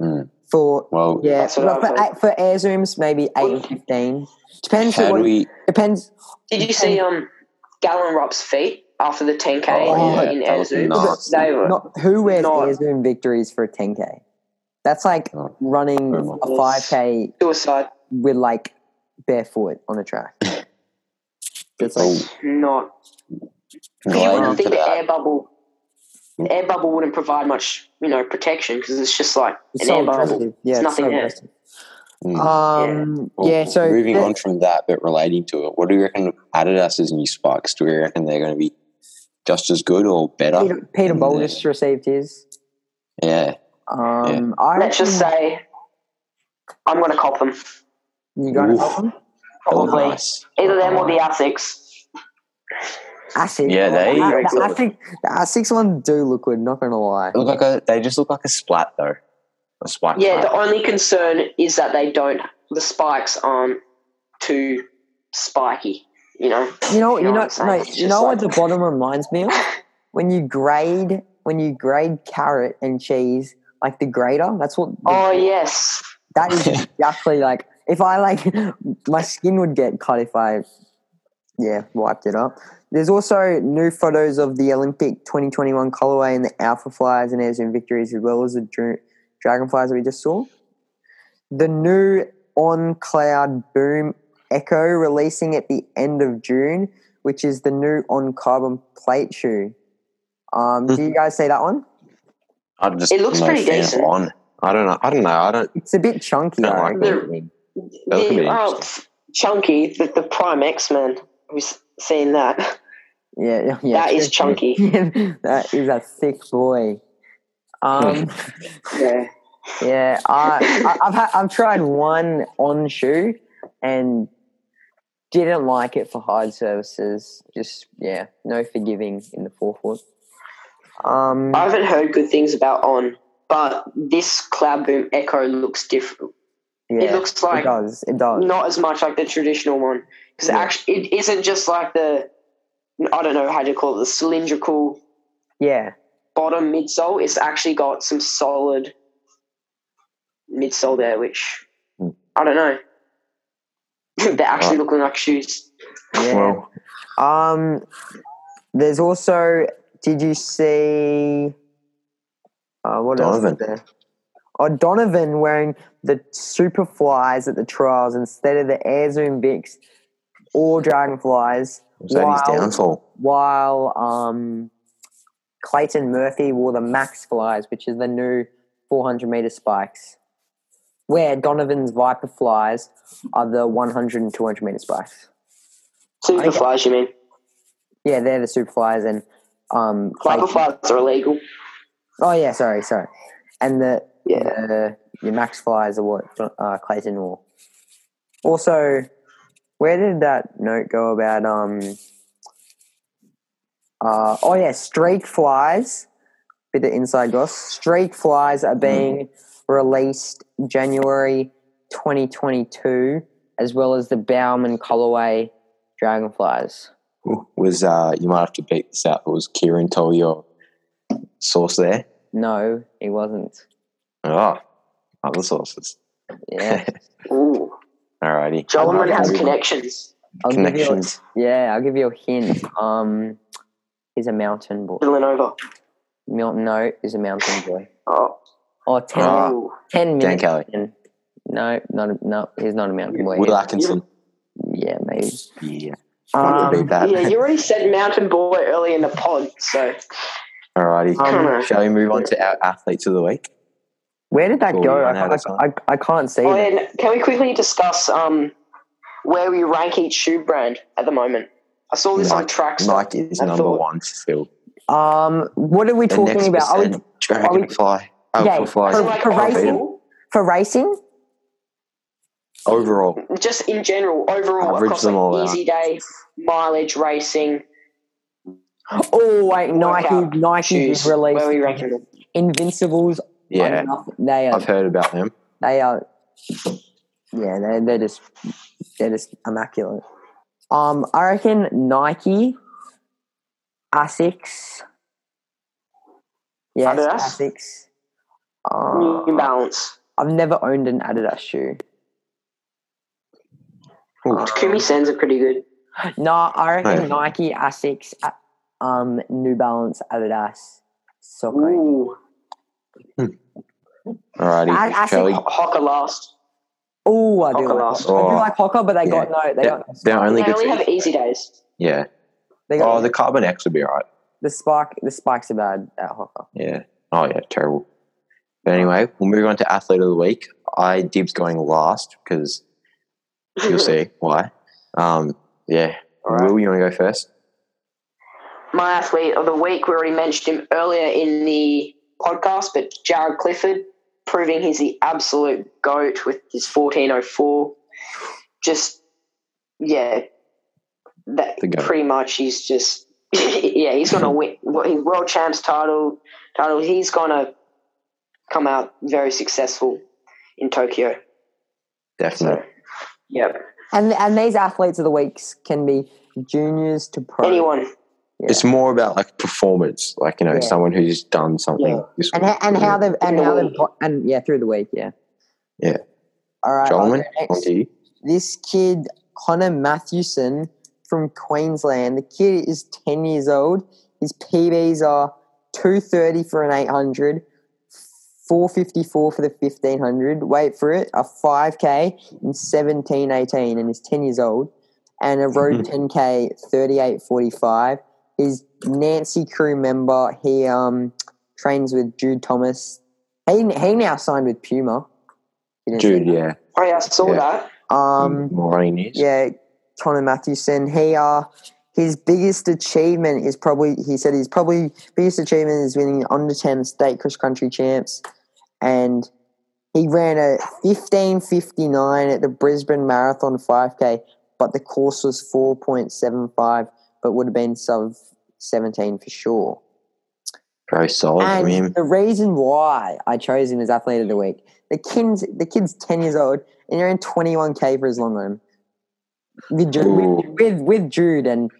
Mm. For Well, yeah, That's what well, I've for, heard. for Air Zooms, maybe eight and fifteen. Depends. how on do what, we? depends. Did you see um Galen Rupp's feet after the 10k Oh, in, in yeah, that Air was Zoom? They were Not who wears Not- Air Zoom Victories for a 10k. That's like Oh. running Oh, a 5k suicide. with like barefoot on a track. It's like, Oh, Not. You relating wouldn't to think the air bubble, the air bubble wouldn't provide much, you know, protection because it's just like it's an so air bubble. Yeah, It's it's nothing so there. Mm. Um, Well, yeah. So moving on from that, but relating to it, what do you reckon of Adidas's new spikes? Do we reckon they're going to be just as good or better? Peter, Peter And, Bol just received his. Yeah, Um, I Let's just say, I'm going to cop them. You're going to cop them. Probably nice. either them or the Asics. Asics. Yeah, they- The, the, Asics, the Asics ones do look good. Not gonna lie. They look like a. They just look like a splat though. A splat. Yeah, flat. the only concern is that they don't. The spikes aren't too spiky. You know. You know, You you know know, what no, you just know what the bottom reminds me of? When you grade, when you grade carrot and cheese, like the grater. That's what. the- Oh yes. That is exactly like if I like my skin would get cut if I, yeah, wiped it up. There's also new photos of the Olympic 2021 colorway and the Alpha Flyers and Airs and Victories, as well as the Dra- Dragonflies that we just saw. The new on cloud boom Echo releasing at the end of June, which is the new on carbon plate shoe. Um, do you guys see that one? I just It looks no pretty fan decent. On. I don't know. I don't know. I don't. It's a bit chunky. Don't I like reckon. That The, oh, chunky, the, the Prime X Men. We've seen that. Yeah, yeah, yeah. That is chunky. that is a thick boy. Um, Yeah. yeah, I, I, I've had, I've tried one on shoe and didn't like it for hard services. Just yeah, no forgiving in the forefoot. Um, I haven't heard good things about On, but this Cloudboom Echo looks different. yeah, looks like- it does. It does. Not as much like the traditional one. Because Yeah. actually, it isn't just like the, I don't know how to call it, the cylindrical yeah, bottom midsole. It's actually got some solid midsole there, which Hmm. I don't know. They're actually looking like shoes. yeah. Well, Um, there's also. Did you see? Uh, what Donovan. else is there? Oh, Donovan wearing the Superflies at the trials instead of the Air Zoom Vix or Dragonflies, was that his downfall? while um, Clayton Murphy wore the Max Flies, which is the new 400 meter spikes. Where Donovan's Viper Flies are the 100 and 200 meter spikes. Super flies, you mean? Yeah, they're the super flies, and um, Viper flies are illegal. Oh yeah, sorry, sorry. And the Yeah. the your max flies are what uh, Clayton wore. Also, where did that note go about um? Uh, oh yeah, streak flies. Bit of inside goss. Streak flies are being released January 2022, as well as the Bowerman colorway dragonflies. Was uh, you might have to beat this out. Was Kieran Toole your source there? No, he wasn't. Oh, other sources. Yeah, Ooh. Alrighty. Jolman has connections. I'll give you a- Connections. Yeah, I'll give you a hint. Um, he's a mountain boy. Villanova. Milton No is a mountain boy. Oh. Oh, 10, Ah. Ooh. 10 Dan. Kelly. in. No, not a, no. He's not a mountain boy. Will Atkinson. Yeah, maybe. Yeah. Um, beat that. Yeah, you already said mountain boy early in the pod, so Alrighty. Um, Shall we move on to our athletes of the week? Where did that Cool, go? I, run I, I, I can't see. Oh, it. can we quickly discuss um, where we rank each shoe brand at the moment? I saw this on Nike- Nike is I number thought- one still. Um, what are we The talking about? Are we, percent, Dragonfly. Oh, Yeah, for flies. For- like for racing? overall, for racing? Overall, just in general, overall Average across them all like out. easy day, mileage, racing, Oh wait, Nike, workout Nike shoes. did release Where are we ranking them? Invincibles. Yeah, nothing- They are I've heard about them. They are, yeah, they're, they're just they're just immaculate. Um, I reckon Nike, Asics, yes, Adidas? Asics. Uh, New Balance. I've never owned an Adidas shoe. Ooh, Takumi Sens are pretty good. No, I reckon Hey. Nike, Asics, um, New Balance, Adidas. So great. Ooh, Alrighty, I- I shall think- Hoka last. Oh, I do Hoka like last. Hoka. I do Oh, like Hoka, but they got no. They They're, got no they're only They good. only have easy days. yeah. They got Oh, the Carbon X would be alright. the spike. The spikes are bad at Hoka. Yeah. Oh yeah, terrible. But anyway, we'll move on to athlete of the week. I dibs going last because you'll see why. Um, yeah. Alright. Will you want to go first? My athlete of the week, we already mentioned him earlier in the podcast, but Jaryd Clifford, proving he's the absolute goat with his 1404. Just, yeah, that pretty much he's just, yeah, he's going to win. His world champs title, title, he's going to come out very successful in Tokyo. So, Definitely. yeah, And and these athletes of the weeks can be juniors to pro. anyone. Yeah. It's more about like performance, like you know, Yeah. someone who's done something. Yeah. This and ha- and how they've and how they've got and yeah through the week yeah Yeah. all right I'll Jolman, go next. on to you. this kid Connor Mathewson from Queensland the kid is 10 years old his PBs are 230 for an 800 454 for the 1500. Wait for it. A 5K in 1718 and he's 10 years old. And a road mm-hmm. 10K 3845. He's Nancy crew member. He um trains with Jude Thomas. He, he now signed with Puma. You didn't see Dude, yeah. Oh yeah, I saw Yeah. that. that? Um, More running news. yeah, Connor Mathewson. He uh his biggest achievement is probably he said his probably biggest achievement is winning under ten state cross country champs, and he ran a fifteen fifty nine at the Brisbane Marathon five k, but the course was four point seven five, but would have been sub seventeen for sure. Very solid And him. the reason why I chose him as athlete of the week, the kid's the kid's ten years old and he ran twenty one k for his long run. With with, with Jude and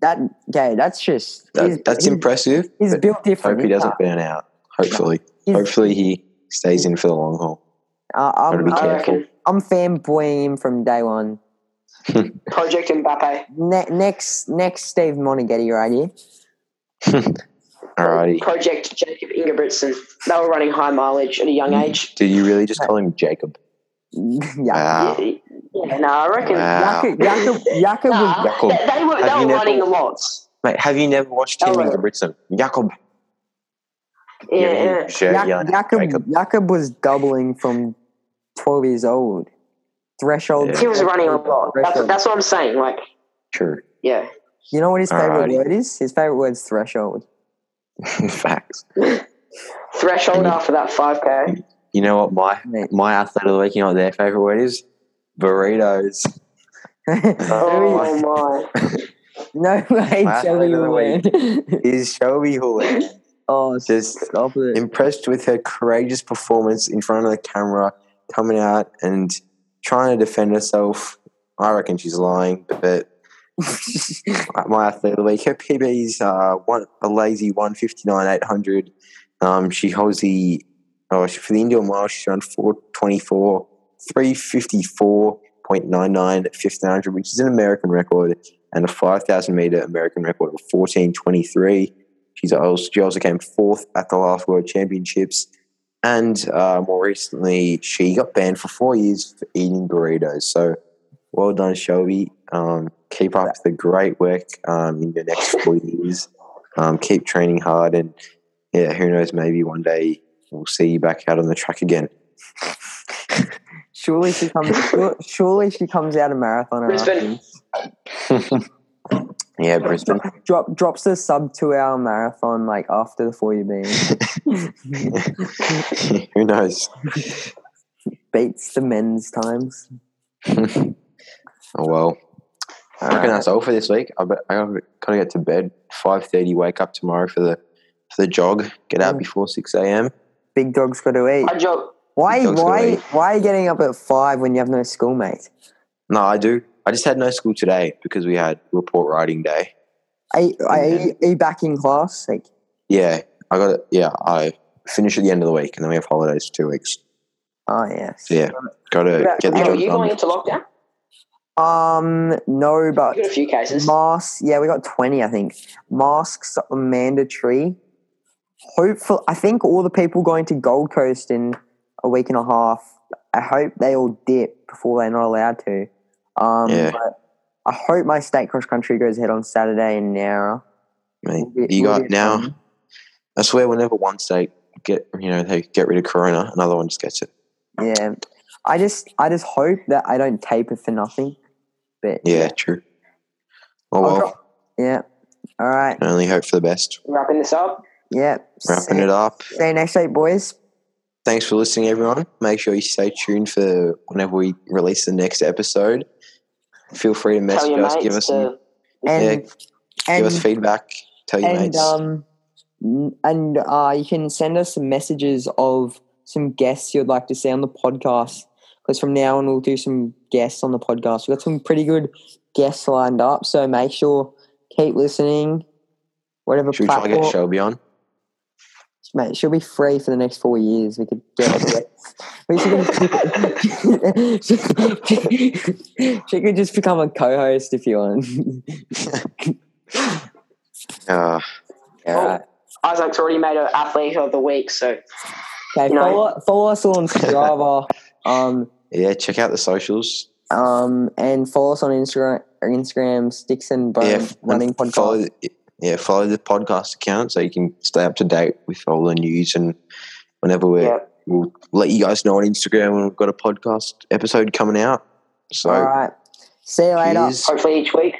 that okay, that's just That, that's impressive. He's built different. Hope he doesn't burn out. Hopefully. Hopefully he stays in for the long haul. Uh, I'm, be careful. I'm fanboying him from day one. Project Mbappe. Ne- next, next Steve Moneghetti right here. Alrighty. Project Jacob Ingebrigtsen. They were running high mileage at a young age. Did you really just call him Jacob? yeah. Wow. Yeah, yeah, no, I reckon. Wow. Jakob, Jakob, Jakob Nah, was, Jakob. they, they were, they were never- running a lot. Mate, have you never watched Team Hello. Ingebrigtsen? Jacob. Yeah, yeah. Yeah, sure, Jak- yeah, Jakob, Jacob. Jakob was doubling from 12 years old. Threshold. Yeah. He was running a lot. That's, that's what I'm saying. Like, True. yeah. You know what his favorite Alrighty. word is? His favorite word is threshold. Facts. Threshold And you- after that 5K. You know what my my athlete of the week, you know what their favourite word is? Burritos. Oh, my. no way, My Shelby athlete of the will. Is Shelby Houlihan. oh, Just stop it. impressed with her courageous performance in front of the camera, coming out and trying to defend herself. I reckon she's lying, but my athlete of the week, her PB is uh, one, a lazy 159 800. Um, she holds the, oh, for the indoor mile, she's around 424, 354.99 at 1500, which is an American record, and a 5,000 meter American record of 1423. She's also, she also came fourth at the last World Championships. And uh, more recently, she got banned for four years for eating burritos. So well done, Shelby. Um, keep up the great work um, in your next four years. Um, keep training hard. And yeah, who knows, maybe one day we'll see you back out on the track again. Surely she comes. Surely she comes out of marathon. Brisbane. after. Yeah, Brisbane. Drop drops the sub two hour marathon like after the four year being who knows? beats the men's times. Oh, well. I reckon that's all for this week. I, bet, I gotta gotta get to bed. Five thirty. Wake up tomorrow for the for the jog. Get out Mm. before six a.m. Big dog's got to eat. I jog. Why? Big dog's gotta Why? Why are you getting up at five when you have no school, mate? No, I do. I just had no school today because we had report writing day. Are, you- are, you, are you back in class? Like, Yeah, I got it. Yeah, I finish at the end of the week, and then we have holidays for two weeks. oh yes. So yeah, got to Yeah, get the Hey, are job you going into lockdown? Um, no, but You got a few cases. masks. Yeah, we got twenty. I think masks are mandatory. Hopefully, I think all the people going to Gold Coast in a week and a half. I hope they all dip before they're not allowed to. Um, Yeah. but I hope my state cross country goes ahead on Saturday in Nara. Mate, Will be- you will got now. fun. I swear, whenever one state get you know they get rid of Corona, another one just gets it. Yeah, I just I just hope that I don't taper for nothing. But Yeah, true. Oh I'll well, drop- yeah. All right. can only hope for the best. Wrapping this up. Yeah. Wrapping see, it up. See you next week, boys. Thanks for listening, everyone. Make sure you stay tuned for whenever we release the next episode. Feel free to message us, give us some. And Yeah, and give us feedback, tell your and mates. um and uh, you can send us some messages of some guests you'd like to see on the podcast. Because from now on, we'll do some guests on the podcast. We've got some pretty good guests lined up, so make sure keep listening. Whatever Should we try to platform, get Shelby on? mate, she'll be free for the next four years. We could get her. we should, she, she could just become a co-host if you want. Uh, All right. Isaac's already made an athlete of the week, so Okay, You know- follow, follow us on Strava. um, Yeah, check out the socials. um, and follow us on Instagram. Instagram Sticks and Bones yeah, Running and Podcast. Follow, the- yeah, follow the podcast account so you can stay up to date with all the news and whenever we're Yeah. We'll let you guys know on Instagram when we've got a podcast episode coming out. So All right. See you later. cheers. Hopefully each week.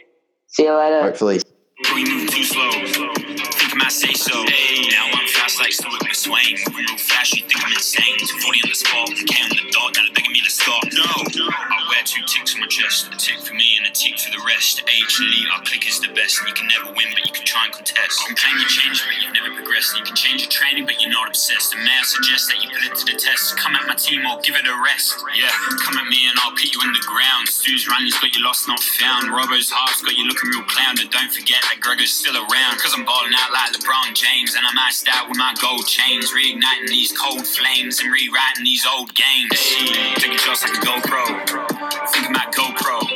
See you later. hopefully. We move too slow. Think I say so. Now I'm fast like Stuart McSweyn. Moving real fast, you think I'm insane. 240 on the spot, K the dot, now they're begging me to stop. No, I wear two ticks on my chest. A tick for me and a tick for the rest. H elite, our click is the best. And you can never win, but you can try and contest. You claim you but you've never progressed. And you can change your training, but you're not obsessed. And may I suggest that you put it to the test? Come at my team or give it a rest. Yeah, come at me and I'll put you in the ground. Stu's running's got you lost, not found. Robbo's half's got you looking real clown. But don't forget that Gregor's still around. Cause I'm balling out like LeBron James. And I'm iced out with my gold chains. Reigniting these cold flames and rewriting these old games. Taking shots like a GoPro. My GoPro.